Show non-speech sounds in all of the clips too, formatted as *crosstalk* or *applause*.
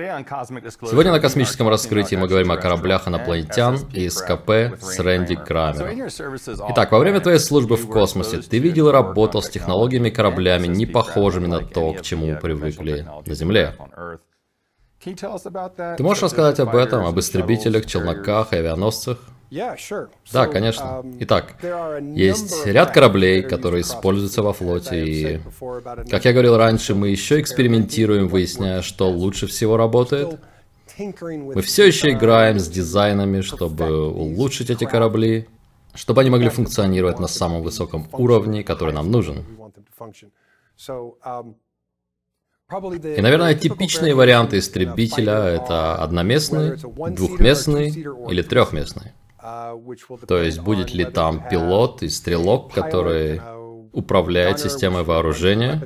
Сегодня на космическом раскрытии мы говорим о кораблях инопланетян и СКП с Рэнди Крамером. Итак, во время твоей службы в космосе ты видел и работал с технологиями и кораблями, не похожими на то, к чему привыкли на Земле. Ты можешь рассказать об этом, об истребителях, челноках и авианосцах? Да, конечно. um, Итак, есть ряд кораблей, которые используются во флоте, и, как я говорил раньше, мы еще экспериментируем, выясняя, что лучше всего работает. Мы все еще играем с дизайнами, чтобы улучшить эти корабли, чтобы они могли функционировать на самом высоком уровне, который нам нужен. И, наверное, типичные варианты истребителя — это одноместный, двухместный или трехместный. То есть будет ли там пилот и стрелок, который управляет системой вооружения.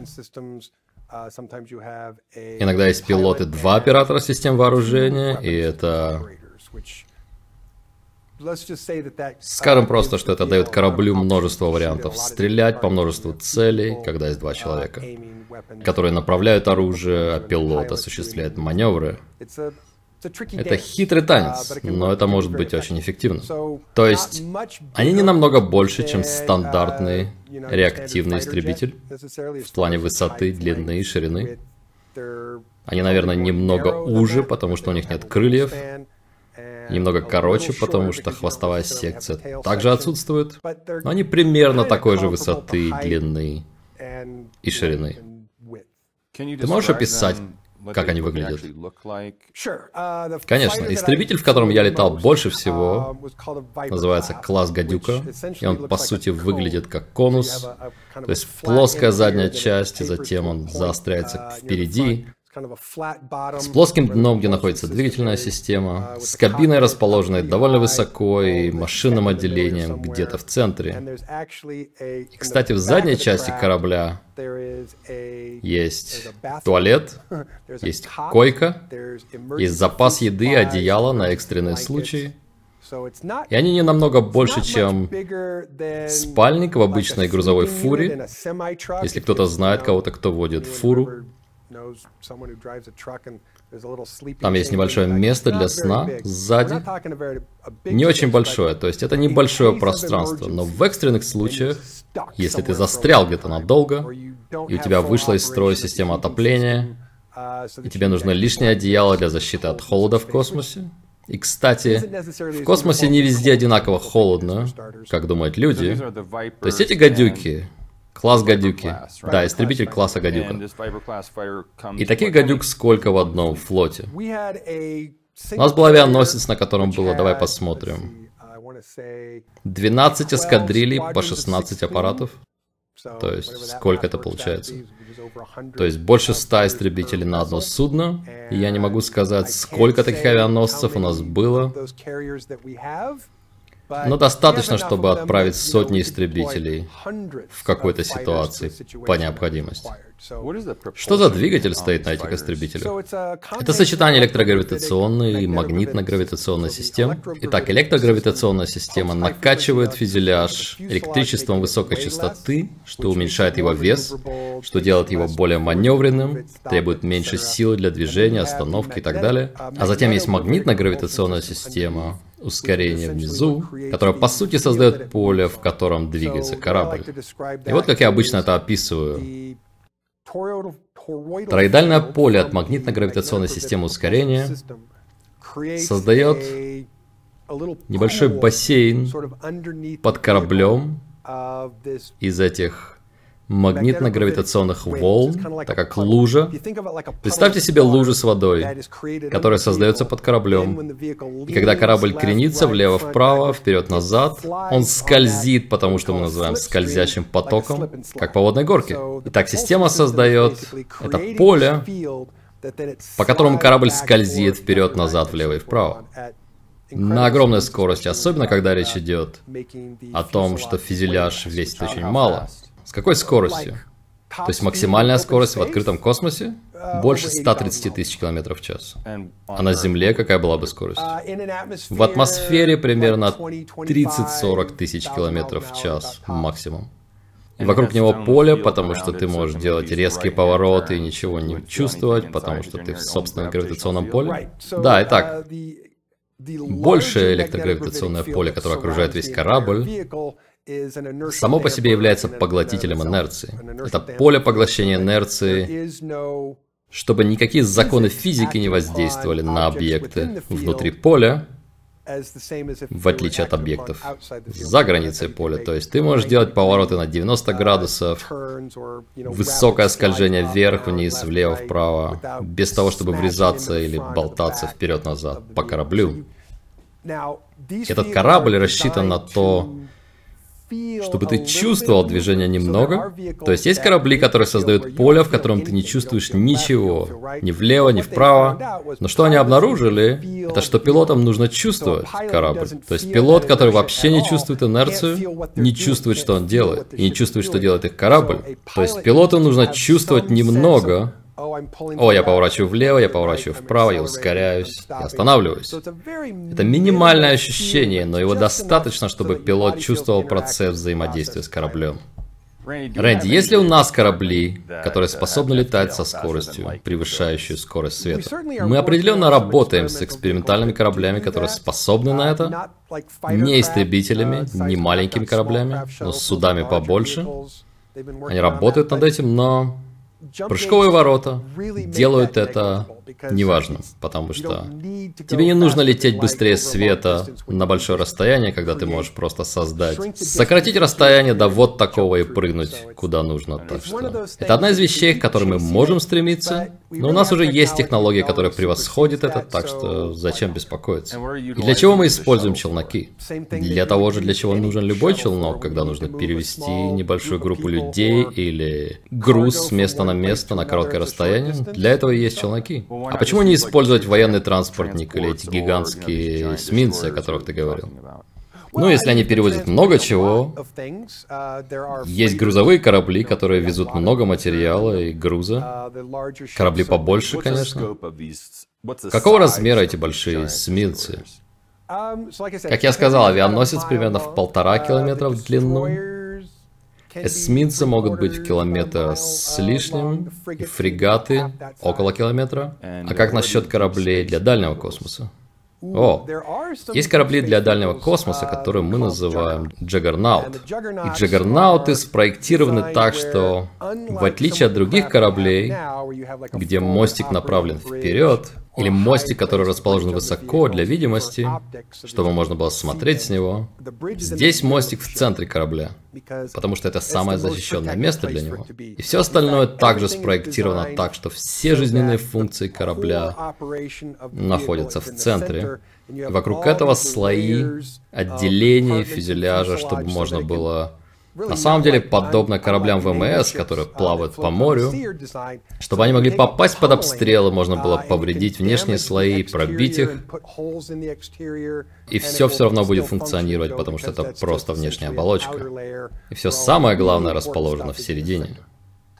Иногда есть пилоты два оператора систем вооружения, и это... Скажем просто, что это дает кораблю множество вариантов стрелять по множеству целей, когда есть два человека, которые направляют оружие, а пилот осуществляет маневры. Это хитрый танец, но это может быть очень эффективно. То есть, они не намного больше, чем стандартный реактивный истребитель в плане высоты, длины и ширины. Они, наверное, немного уже, потому что у них нет крыльев, немного короче, потому что хвостовая секция также отсутствует, но они примерно такой же высоты, длины и ширины. Ты можешь описать, как они выглядят? Конечно, истребитель, в котором я летал больше всего, называется класс Гадюка, и он, по сути, выглядит как конус, то есть плоская задняя часть, и затем он заостряется впереди, с плоским дном, где находится двигательная система, с кабиной, расположенной довольно высоко, и машинным отделением где-то в центре. И, кстати, в задней части корабля есть туалет, *laughs* есть койка, есть запас еды, одеяло на экстренные случаи. И они не намного больше, чем спальник в обычной грузовой фуре. Если кто-то знает кого-то, кто водит фуру, там есть небольшое место для сна сзади. Не очень большое, то есть это небольшое пространство, но в экстренных случаях, если ты застрял где-то надолго, и у тебя вышла из строя система отопления, и тебе нужно лишнее одеяло для защиты от холода в космосе, и, кстати, в космосе не везде одинаково холодно, как думают люди. То есть эти гадюки, Класс гадюки. Да, истребитель класса гадюка. И таких гадюк сколько в одном флоте? У нас был авианосец, на котором было, давай посмотрим, 12 эскадрилей по 16 аппаратов. То есть, сколько это получается? То есть, больше 100 истребителей на одно судно. И я не могу сказать, сколько таких авианосцев у нас было. Но достаточно, чтобы отправить сотни истребителей в какой-то ситуации по необходимости. Что за двигатель стоит на этих истребителях? Это сочетание электрогравитационной и магнитно-гравитационной систем. Итак, электрогравитационная система накачивает фюзеляж электричеством высокой частоты, что уменьшает его вес, что делает его более маневренным, требует меньше силы для движения, остановки и так далее. А затем есть магнитно-гравитационная система, ускорение внизу, которое по сути создает поле, в котором двигается корабль. И вот как я обычно это описываю. Тороидальное поле от магнитно-гравитационной системы ускорения создает небольшой бассейн под кораблем из этих магнитно-гравитационных волн, так как лужа. Представьте себе лужу с водой, которая создается под кораблем. И когда корабль кренится влево-вправо, вперед-назад, он скользит, потому что мы называем скользящим потоком, как по водной горке. Итак, система создает это поле, по которому корабль скользит вперед-назад, влево и вправо. На огромной скорости, особенно когда речь идет о том, что фюзеляж весит очень мало. С какой скоростью? То есть максимальная скорость в открытом космосе больше 130 тысяч километров в час. А на Земле какая была бы скорость? В атмосфере примерно 30-40 тысяч километров в час максимум. И вокруг него поле, потому что ты можешь делать резкие повороты и ничего не чувствовать, потому что ты в собственном гравитационном поле. Да, итак, большее электрогравитационное поле, которое окружает весь корабль, само по себе является поглотителем инерции. Это поле поглощения инерции, чтобы никакие законы физики не воздействовали на объекты внутри поля, в отличие от объектов за границей поля. То есть ты можешь делать повороты на 90 градусов, высокое скольжение вверх, вниз, влево, вправо, без того, чтобы врезаться или болтаться вперед-назад по кораблю. Этот корабль рассчитан на то, чтобы ты чувствовал движение немного. То есть есть корабли, которые создают поле, в котором ты не чувствуешь ничего, ни влево, ни вправо. Но что они обнаружили, это что пилотам нужно чувствовать корабль. То есть пилот, который вообще не чувствует инерцию, не чувствует, что он делает, и не чувствует, что делает их корабль. То есть пилоту нужно чувствовать немного, о, я поворачиваю влево, я поворачиваю вправо, я ускоряюсь, я останавливаюсь. Это минимальное ощущение, но его достаточно, чтобы пилот чувствовал процесс взаимодействия с кораблем. Рэнди, есть ли у нас корабли, которые способны летать со скоростью, превышающей скорость света? Мы определенно работаем с экспериментальными кораблями, которые способны на это. Не истребителями, не маленькими кораблями, но с судами побольше. Они работают над этим, но Прыжковые ворота делают это неважно, потому что тебе не нужно лететь быстрее света на большое расстояние, когда ты можешь просто создать, сократить расстояние до вот такого и прыгнуть куда нужно. Так что это одна из вещей, к которой мы можем стремиться, но у нас уже есть технология, которая превосходит это, так что зачем беспокоиться? И для чего мы используем челноки? Для того же, для чего нужен любой челнок, когда нужно перевести небольшую группу людей или груз с места на место на короткое расстояние. Для этого и есть челноки. А почему не использовать военный транспортник или эти гигантские эсминцы, о которых ты говорил? Ну, если они перевозят много чего, есть грузовые корабли, которые везут много материала и груза. Корабли побольше, конечно. Какого размера эти большие эсминцы? Как я сказал, авианосец примерно в полтора километра в длину. Эсминцы могут быть в километр с лишним, фрегаты около километра. А как насчет кораблей для дальнего космоса? О, есть корабли для дальнего космоса, которые мы называем Джаггернаут. И Джаггернауты спроектированы так, что, в отличие от других кораблей, где мостик направлен вперед, или мостик, который расположен высоко для видимости, чтобы можно было смотреть с него. Здесь мостик в центре корабля, потому что это самое защищенное место для него. И все остальное также спроектировано так, что все жизненные функции корабля находятся в центре. Вокруг этого слои, отделения фюзеляжа, чтобы можно было на самом деле, подобно кораблям ВМС, которые плавают по морю, чтобы они могли попасть под обстрелы, можно было повредить внешние слои, пробить их, и все все равно будет функционировать, потому что это просто внешняя оболочка. И все самое главное расположено в середине.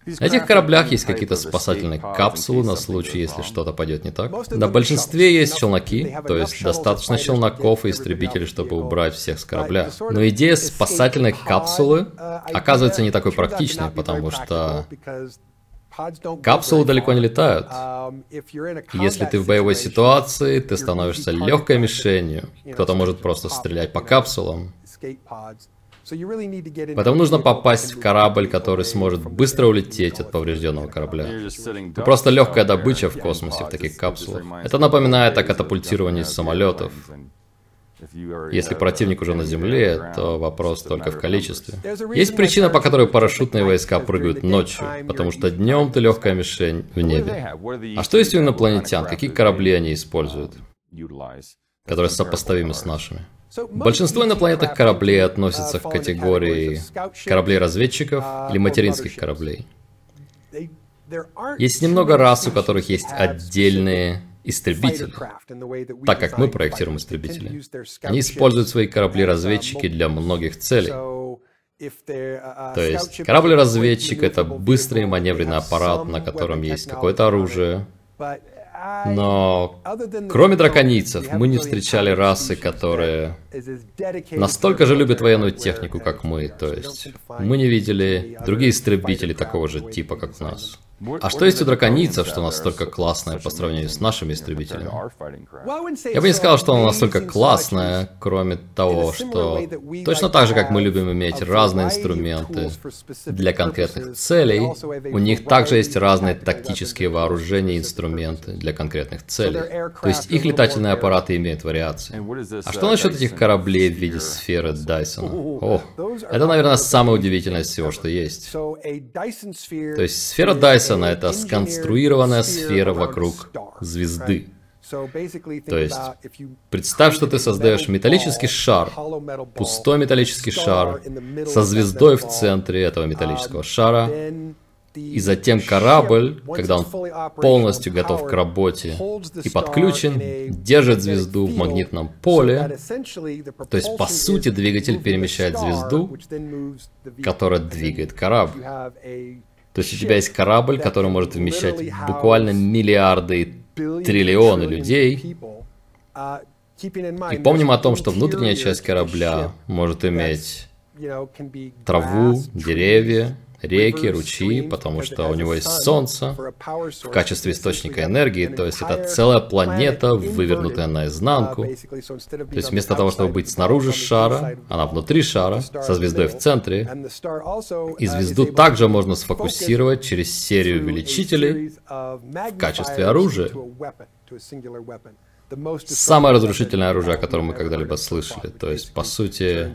На этих кораблях есть какие-то спасательные капсулы на случай, если что-то пойдет не так. На большинстве есть челноки, то есть достаточно челноков и истребителей, чтобы убрать всех с корабля. Но идея спасательной капсулы оказывается не такой практичной, потому что Капсулы далеко не летают. Если ты в боевой ситуации, ты становишься легкой мишенью. Кто-то может просто стрелять по капсулам. Поэтому нужно попасть в корабль, который сможет быстро улететь от поврежденного корабля. Это просто легкая добыча в космосе в таких капсулах. Это напоминает о катапультировании самолетов. Если противник уже на земле, то вопрос только в количестве. Есть причина, по которой парашютные войска прыгают ночью, потому что днем ты легкая мишень в небе. А что есть у инопланетян? Какие корабли они используют? Которые сопоставимы с нашими? Большинство инопланетных кораблей относятся к категории кораблей-разведчиков или материнских кораблей. Есть немного рас, у которых есть отдельные истребители, так как мы проектируем истребители. Они используют свои корабли-разведчики для многих целей. То есть корабль-разведчик — это быстрый маневренный аппарат, на котором есть какое-то оружие, Но кроме драконийцев, мы не встречали расы, которые настолько же любят военную технику, как мы. То есть мы не видели другие истребители такого же типа, как у нас. А что есть у драконийцев, что настолько классное по сравнению с нашими истребителями? Я бы не сказал, что оно настолько классное, кроме того, что точно так же, как мы любим иметь разные инструменты для конкретных целей, у них также есть разные тактические вооружения и инструменты для конкретных целей. То есть их летательные аппараты имеют вариации. А что насчет этих кораблей в виде сферы Дайсона? О, это, наверное, самое удивительное из всего, что есть. То есть сфера Дайсона Дайсона — это сконструированная сфера вокруг звезды. То есть, представь, что ты создаешь металлический шар, пустой металлический шар, со звездой в центре этого металлического шара, и затем корабль, когда он полностью готов к работе и подключен, держит звезду в магнитном поле. То есть, по сути, двигатель перемещает звезду, которая двигает корабль. То есть у тебя есть корабль, который может вмещать буквально миллиарды триллионы людей. И помним о том, что внутренняя часть корабля может иметь траву, деревья, реки, ручьи, потому что у него есть солнце в качестве источника энергии, то есть это целая планета, вывернутая наизнанку. То есть вместо того, чтобы быть снаружи шара, она внутри шара, со звездой в центре, и звезду также можно сфокусировать через серию увеличителей в качестве оружия. Самое разрушительное оружие, о котором мы когда-либо слышали. То есть, по сути,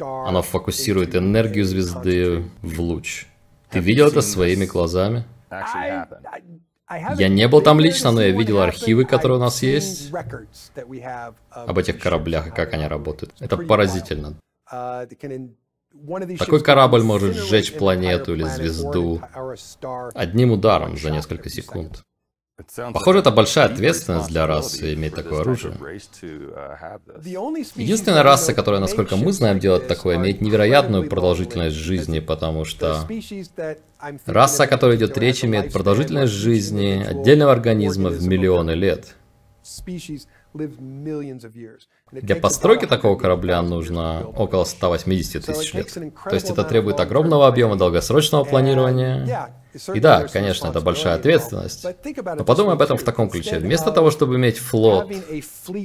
оно фокусирует энергию звезды в луч. Ты видел это своими глазами? Я не был там лично, но я видел архивы, которые у нас есть, об этих кораблях и как они работают. Это поразительно. Такой корабль может сжечь планету или звезду одним ударом за несколько секунд. Похоже, это большая ответственность для расы иметь такое оружие. Единственная раса, которая, насколько мы знаем, делает такое, имеет невероятную продолжительность жизни, потому что раса, о которой идет речь, имеет продолжительность жизни отдельного организма в миллионы лет. Для постройки такого корабля нужно около 180 тысяч лет. То есть это требует огромного объема долгосрочного планирования и да, конечно, это большая ответственность. Но подумай об этом в таком ключе. Вместо того, чтобы иметь флот,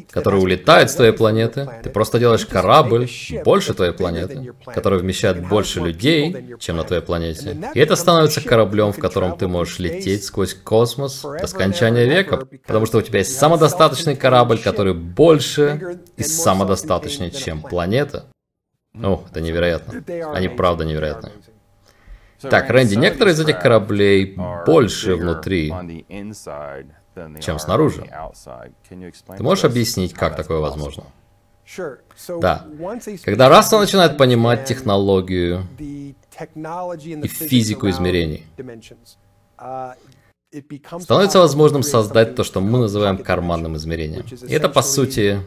который улетает с твоей планеты, ты просто делаешь корабль больше твоей планеты, который вмещает больше людей, чем на твоей планете. И это становится кораблем, в котором ты можешь лететь сквозь космос до скончания века, потому что у тебя есть самодостаточный корабль, который больше и самодостаточнее, чем планета. О, это невероятно. Они правда невероятные. Так, Рэнди, некоторые из этих кораблей больше внутри, чем снаружи. Ты можешь объяснить, как такое возможно? Да. Когда раса начинает понимать технологию и физику измерений, становится возможным создать то, что мы называем карманным измерением. И это, по сути,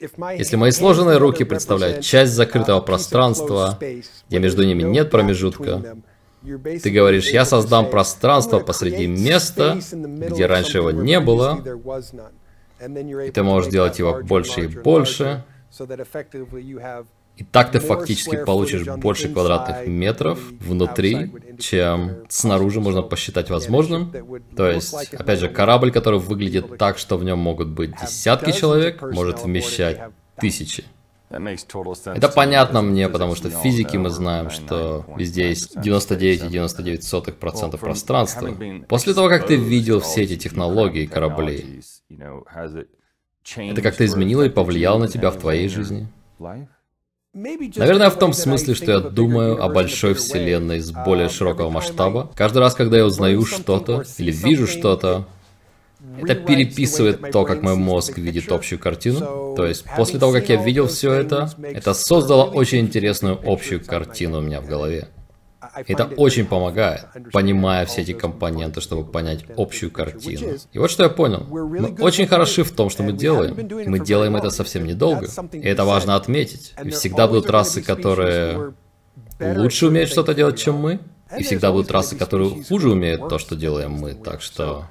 если мои сложенные руки представляют часть закрытого пространства, где между ними нет промежутка, ты говоришь, я создам пространство посреди места, где раньше его не было, и ты можешь делать его больше и больше, и так ты фактически получишь больше квадратных метров внутри, чем снаружи можно посчитать возможным. То есть, опять же, корабль, который выглядит так, что в нем могут быть десятки человек, может вмещать тысячи. Это понятно мне, потому что в физике мы знаем, что везде есть 99,99% ,99 пространства. После того, как ты видел все эти технологии кораблей, это как-то изменило и повлияло на тебя в твоей жизни? Наверное, в том смысле, что я думаю о большой вселенной с более широкого масштаба. Каждый раз, когда я узнаю что-то или вижу что-то, это переписывает то, как мой мозг видит общую картину. То есть, после того, как я видел все это, это создало очень интересную общую картину у меня в голове. Это очень помогает, понимая все эти компоненты, чтобы понять общую картину. И вот что я понял. Мы очень хороши в том, что мы делаем. Мы делаем это совсем недолго. И это важно отметить. И всегда будут расы, которые лучше умеют что-то делать, чем мы. И всегда будут расы, которые хуже умеют то, что делаем мы. Так что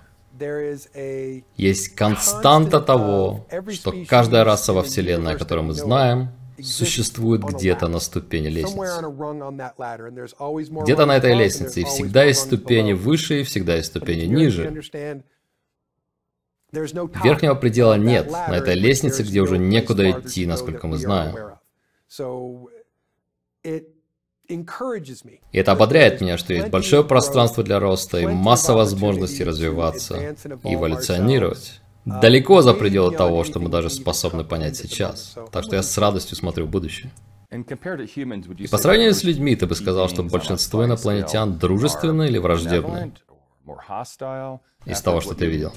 Есть константа того, что каждая раса во Вселенной, которую мы знаем, существует где-то на ступени лестницы. Где-то на этой лестнице, и всегда есть ступени выше, и всегда есть ступени ниже. Верхнего предела нет на этой лестнице, где уже некуда идти, насколько мы знаем. И это ободряет меня, что есть большое пространство для роста и масса возможностей развиваться и эволюционировать. Далеко за пределы того, что мы даже способны понять сейчас. Так что я с радостью смотрю в будущее. И по сравнению с людьми, ты бы сказал, что большинство инопланетян дружественны или враждебны? Из того, что ты видел.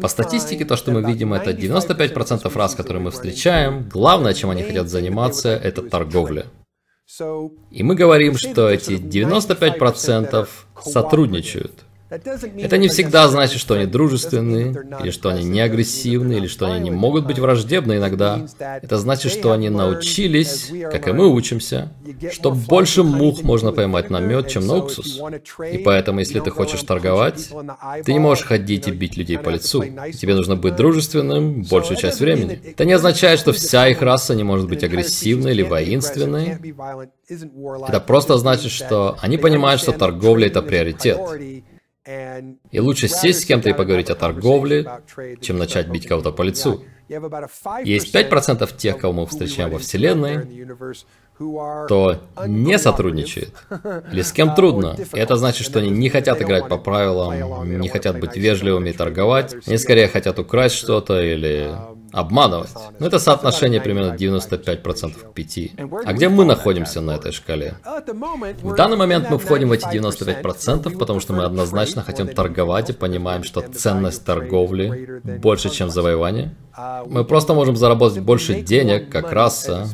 По статистике, то, что мы видим, это 95% рас, которые мы встречаем. Главное, чем они хотят заниматься, это торговля. И мы говорим, что эти 95% сотрудничают. Это не всегда значит, что они дружественны, или что они не агрессивны, или что они не могут быть враждебны иногда. Это значит, что они научились, как и мы учимся, что больше мух можно поймать на мед, чем на уксус. И поэтому, если ты хочешь торговать, ты не можешь ходить и бить людей по лицу. Тебе нужно быть дружественным большую часть времени. Это не означает, что вся их раса не может быть агрессивной или воинственной. Это просто значит, что они понимают, что торговля это приоритет. И лучше сесть с кем-то и поговорить о торговле, чем начать бить кого-то по лицу. Есть 5% тех, кого мы встречаем во Вселенной, кто не сотрудничает, *laughs* или с кем трудно. И это значит, что они не хотят играть по правилам, не хотят быть вежливыми и торговать, они скорее хотят украсть что-то или обманывать. Но это соотношение примерно 95% к 5. А где мы находимся на этой шкале? В данный момент мы входим в эти 95%, потому что мы однозначно хотим торговать и понимаем, что ценность торговли больше, чем завоевание. Мы просто можем заработать больше денег, как раса,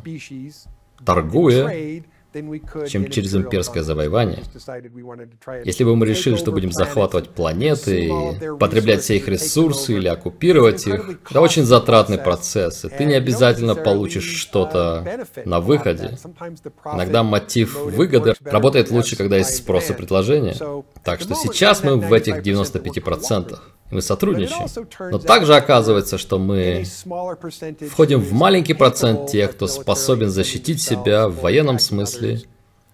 торгуя, чем через имперское завоевание. Если бы мы решили, что будем захватывать планеты, потреблять все их ресурсы или оккупировать их, это очень затратный процесс, и ты не обязательно получишь что-то на выходе. Иногда мотив выгоды работает лучше, когда есть спрос и предложение. Так что сейчас мы в этих 95% мы сотрудничаем. Но также оказывается, что мы входим в маленький процент тех, кто способен защитить себя в военном смысле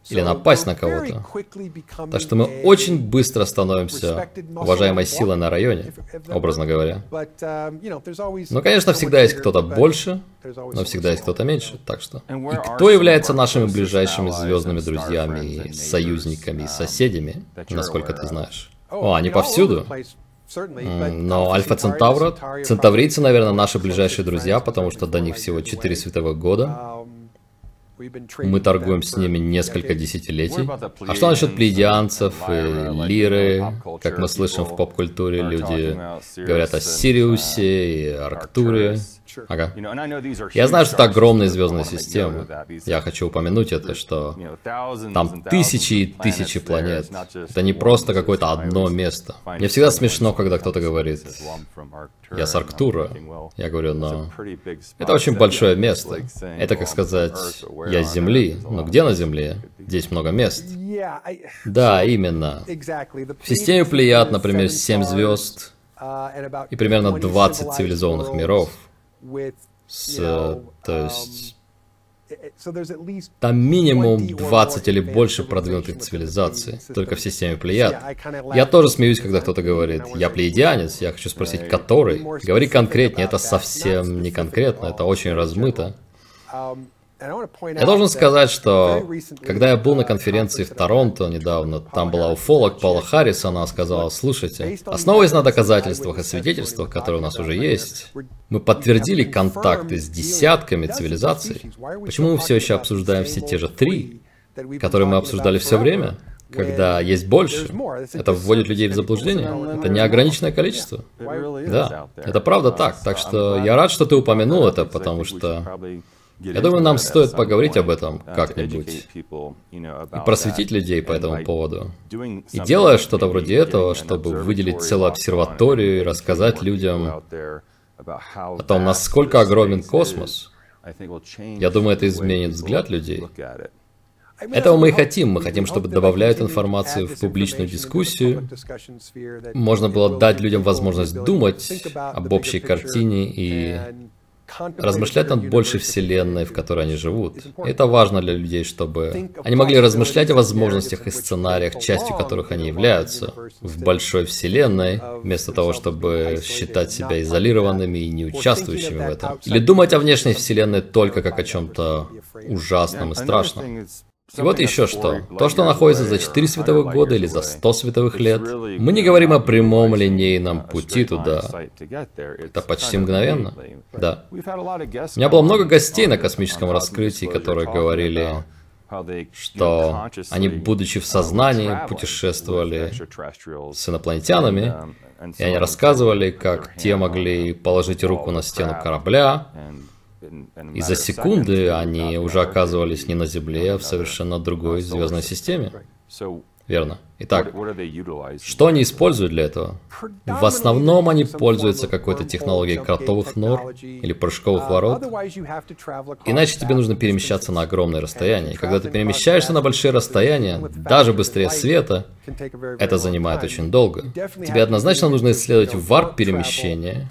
или напасть на кого-то. Так что мы очень быстро становимся уважаемой силой на районе, образно говоря. Но, конечно, всегда есть кто-то больше, но всегда есть кто-то меньше, так что. И кто является нашими ближайшими звездными друзьями, союзниками и соседями, насколько ты знаешь? О, они повсюду. Но Альфа Центавра, центаврийцы, наверное, наши ближайшие друзья, потому что до них всего 4 световых года. Мы торгуем с ними несколько десятилетий. А что насчет плеядианцев и лиры? Как мы слышим в поп-культуре, люди говорят о Сириусе и Арктуре. Ага. Я знаю, что это огромные звездные системы. Я хочу упомянуть это, что там тысячи и тысячи планет. Это не просто какое-то одно место. Мне всегда смешно, когда кто-то говорит, я с Арктура. Я говорю, но это очень большое место. Это, как сказать, я с Земли. Но где на Земле? Здесь много мест. Да, именно. В системе Плеяд, например, 7 звезд и примерно 20 цивилизованных миров с, то есть, там минимум 20 или больше продвинутых цивилизаций, только в системе Плеяд. Я тоже смеюсь, когда кто-то говорит, я плеядианец, я хочу спросить, который? Говори конкретнее, это совсем не конкретно, это очень размыто. Я должен сказать, что когда я был на конференции в Торонто недавно, там была уфолог Паула Харрис, она сказала, слушайте, основываясь на доказательствах и свидетельствах, которые у нас уже есть, мы подтвердили контакты с десятками цивилизаций. Почему мы все еще обсуждаем все те же три, которые мы обсуждали все время? когда есть больше, это вводит людей в заблуждение. Это неограниченное количество. Да, это правда так. Так что я рад, что ты упомянул это, потому что я думаю, нам стоит поговорить об этом как-нибудь и просветить людей по этому поводу. И делая что-то вроде этого, чтобы выделить целую обсерваторию и рассказать людям о том, насколько огромен космос, я думаю, это изменит взгляд людей. Этого мы и хотим. Мы хотим, чтобы добавляют информацию в публичную дискуссию. Можно было дать людям возможность думать об общей картине и размышлять над большей вселенной, в которой они живут. Это важно для людей, чтобы они могли размышлять о возможностях и сценариях, частью которых они являются, в большой вселенной, вместо того, чтобы считать себя изолированными и не участвующими в этом. Или думать о внешней вселенной только как о чем-то ужасном и страшном. И вот еще что. То, что находится за 4 световых года или за 100 световых лет, мы не говорим о прямом линейном пути туда. Это почти мгновенно. Да. У меня было много гостей на космическом раскрытии, которые говорили, что они, будучи в сознании, путешествовали с инопланетянами, и они рассказывали, как те могли положить руку на стену корабля, и за секунды они уже оказывались не на Земле, а в совершенно другой звездной системе. Верно. Итак, что они используют для этого? В основном они пользуются какой-то технологией кротовых нор или прыжковых ворот. Иначе тебе нужно перемещаться на огромное расстояние. когда ты перемещаешься на большие расстояния, даже быстрее света, это занимает очень долго. Тебе однозначно нужно исследовать варп перемещения,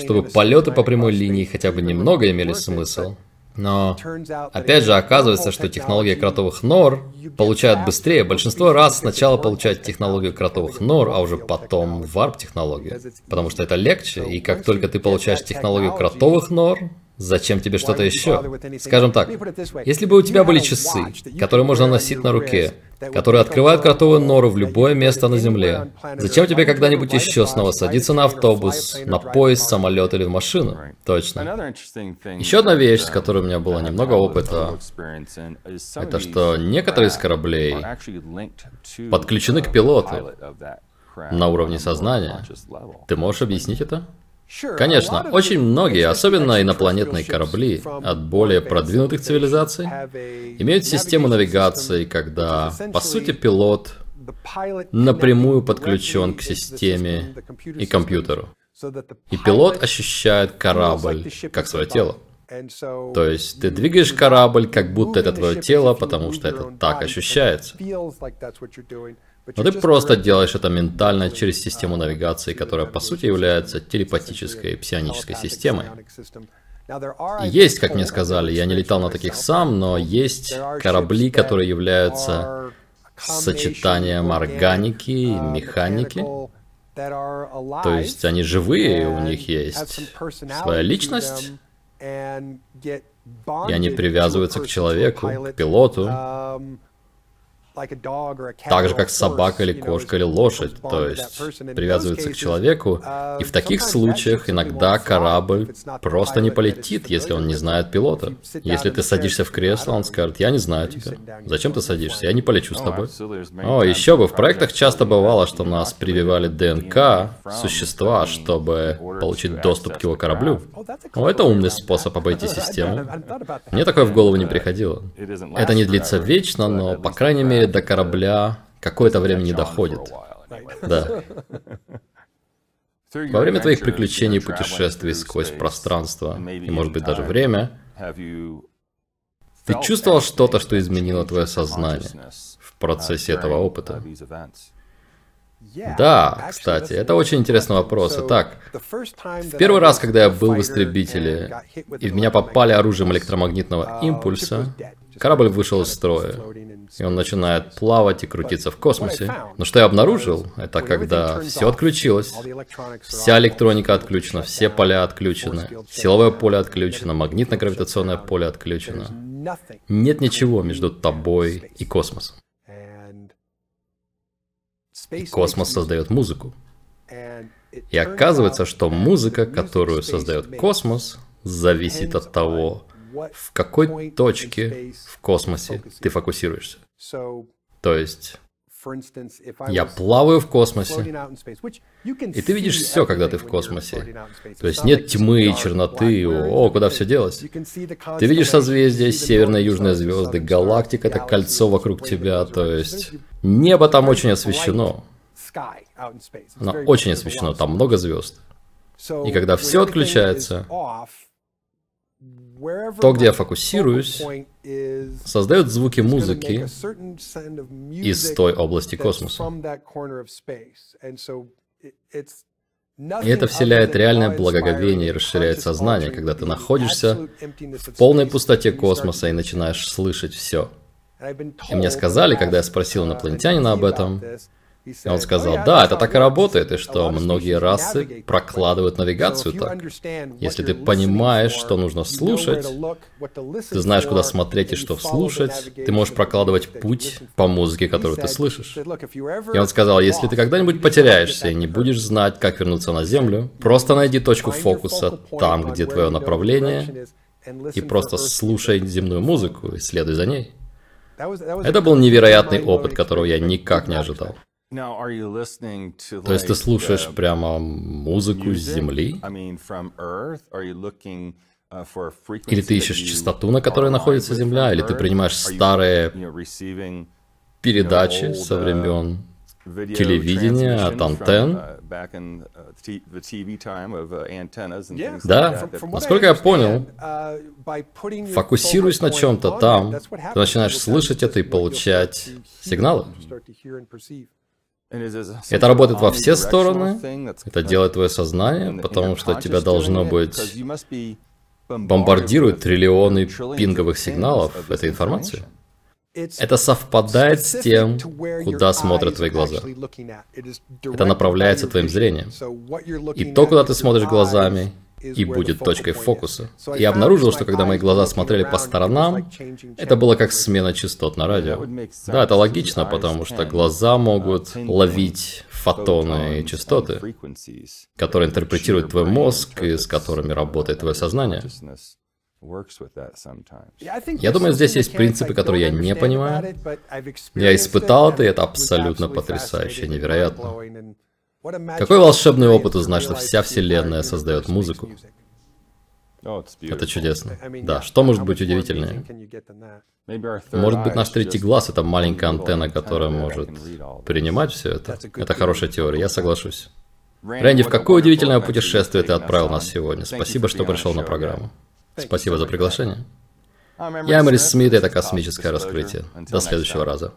чтобы полеты по прямой линии хотя бы немного имели смысл. Но, опять же, оказывается, что технология кротовых нор получают быстрее. Большинство раз сначала получают технологию кротовых нор, а уже потом варп-технологию. Потому что это легче, и как только ты получаешь технологию кротовых нор, Зачем тебе что-то еще? Скажем так, если бы у тебя были часы, которые можно носить на руке, которые открывают кротовую нору в любое место на Земле, зачем тебе когда-нибудь еще снова садиться на автобус, на поезд, самолет или в машину? Точно. Еще одна вещь, с которой у меня было немного опыта, это что некоторые из кораблей подключены к пилоту на уровне сознания. Ты можешь объяснить это? Конечно, очень многие, особенно инопланетные корабли от более продвинутых цивилизаций, имеют систему навигации, когда, по сути, пилот напрямую подключен к системе и компьютеру. И пилот ощущает корабль как свое тело. То есть ты двигаешь корабль, как будто это твое тело, потому что это так ощущается. Но ты просто делаешь это ментально через систему навигации, которая по сути является телепатической псионической системой. Есть, как мне сказали, я не летал на таких сам, но есть корабли, которые являются сочетанием органики и механики. То есть они живые, у них есть своя личность, и они привязываются к человеку, к пилоту. Так же, как собака или кошка или лошадь, то есть привязываются к человеку, и в таких случаях иногда корабль просто не полетит, если он не знает пилота. Если ты садишься в кресло, он скажет, я не знаю тебя. Зачем ты садишься? Я не полечу с тобой. О, еще бы, в проектах часто бывало, что нас прививали ДНК существа, чтобы получить доступ к его кораблю. О, это умный способ обойти *laughs* систему. Мне такое в голову не приходило. Это не длится вечно, но, по крайней мере, до корабля какое-то время не доходит. Да. *laughs* Во время твоих приключений и путешествий сквозь пространство, и может быть даже время, ты чувствовал что-то, что изменило твое сознание в процессе этого опыта? Да, кстати, это очень интересный вопрос. Итак, в первый раз, когда я был в истребителе, и в меня попали оружием электромагнитного импульса, корабль вышел из строя, и он начинает плавать и крутиться в космосе. Но что я обнаружил, это когда все отключилось, вся электроника отключена, все поля отключены, силовое поле отключено, магнитно-гравитационное поле отключено. Нет ничего между тобой и космосом. И космос создает музыку. И оказывается, что музыка, которую создает космос, зависит от того, в какой точке в космосе ты фокусируешься. То есть, я плаваю в космосе, и ты видишь все, когда ты в космосе. То есть нет тьмы и черноты, о, куда все делось. Ты видишь созвездия, северные и южные звезды, галактика — это кольцо вокруг тебя, то есть небо там очень освещено. Оно очень освещено, там много звезд. И когда все отключается, То, где я фокусируюсь, создает звуки музыки из той области космоса. И это вселяет реальное благоговение и расширяет сознание, когда ты находишься в полной пустоте космоса и начинаешь слышать все. И мне сказали, когда я спросил инопланетянина об этом, и он сказал, да, это так и работает, и что многие расы прокладывают навигацию так. Если ты понимаешь, что нужно слушать, ты знаешь, куда смотреть и что слушать, ты можешь прокладывать путь по музыке, которую ты слышишь. И он сказал, если ты когда-нибудь потеряешься и не будешь знать, как вернуться на Землю, просто найди точку фокуса там, где твое направление, и просто слушай земную музыку и следуй за ней. Это был невероятный опыт, которого я никак не ожидал. То есть ты слушаешь прямо музыку с Земли? Uh, или ты ищешь частоту, на которой находится Земля? Или ты принимаешь старые передачи со uh, времен телевидения от антенн? Uh, да, насколько я понял, фокусируясь на чем-то там, ты начинаешь слышать это и получать сигналы. Это работает во все стороны, это делает твое сознание, потому что тебя должно быть бомбардируют триллионы пинговых сигналов этой информации. Это совпадает с тем, куда смотрят твои глаза. Это направляется твоим зрением. И то, куда ты смотришь глазами, и будет точкой фокуса. Я обнаружил, что когда мои глаза смотрели по сторонам, это было как смена частот на радио. Да, это логично, потому что глаза могут ловить фотоны и частоты, которые интерпретирует твой мозг и с которыми работает твое сознание. Я думаю, здесь есть принципы, которые я не понимаю. Я испытал это, и это абсолютно потрясающе, невероятно. Какой волшебный опыт узнать, что вся Вселенная создает музыку? Это чудесно. Да, что может быть удивительнее? Может быть, наш третий глаз — это маленькая антенна, которая может принимать все это? Это хорошая теория, я соглашусь. Рэнди, в какое удивительное путешествие ты отправил нас сегодня? Спасибо, что пришел на программу. Спасибо за приглашение. Я Эмерис Смит, и это космическое раскрытие. До следующего раза.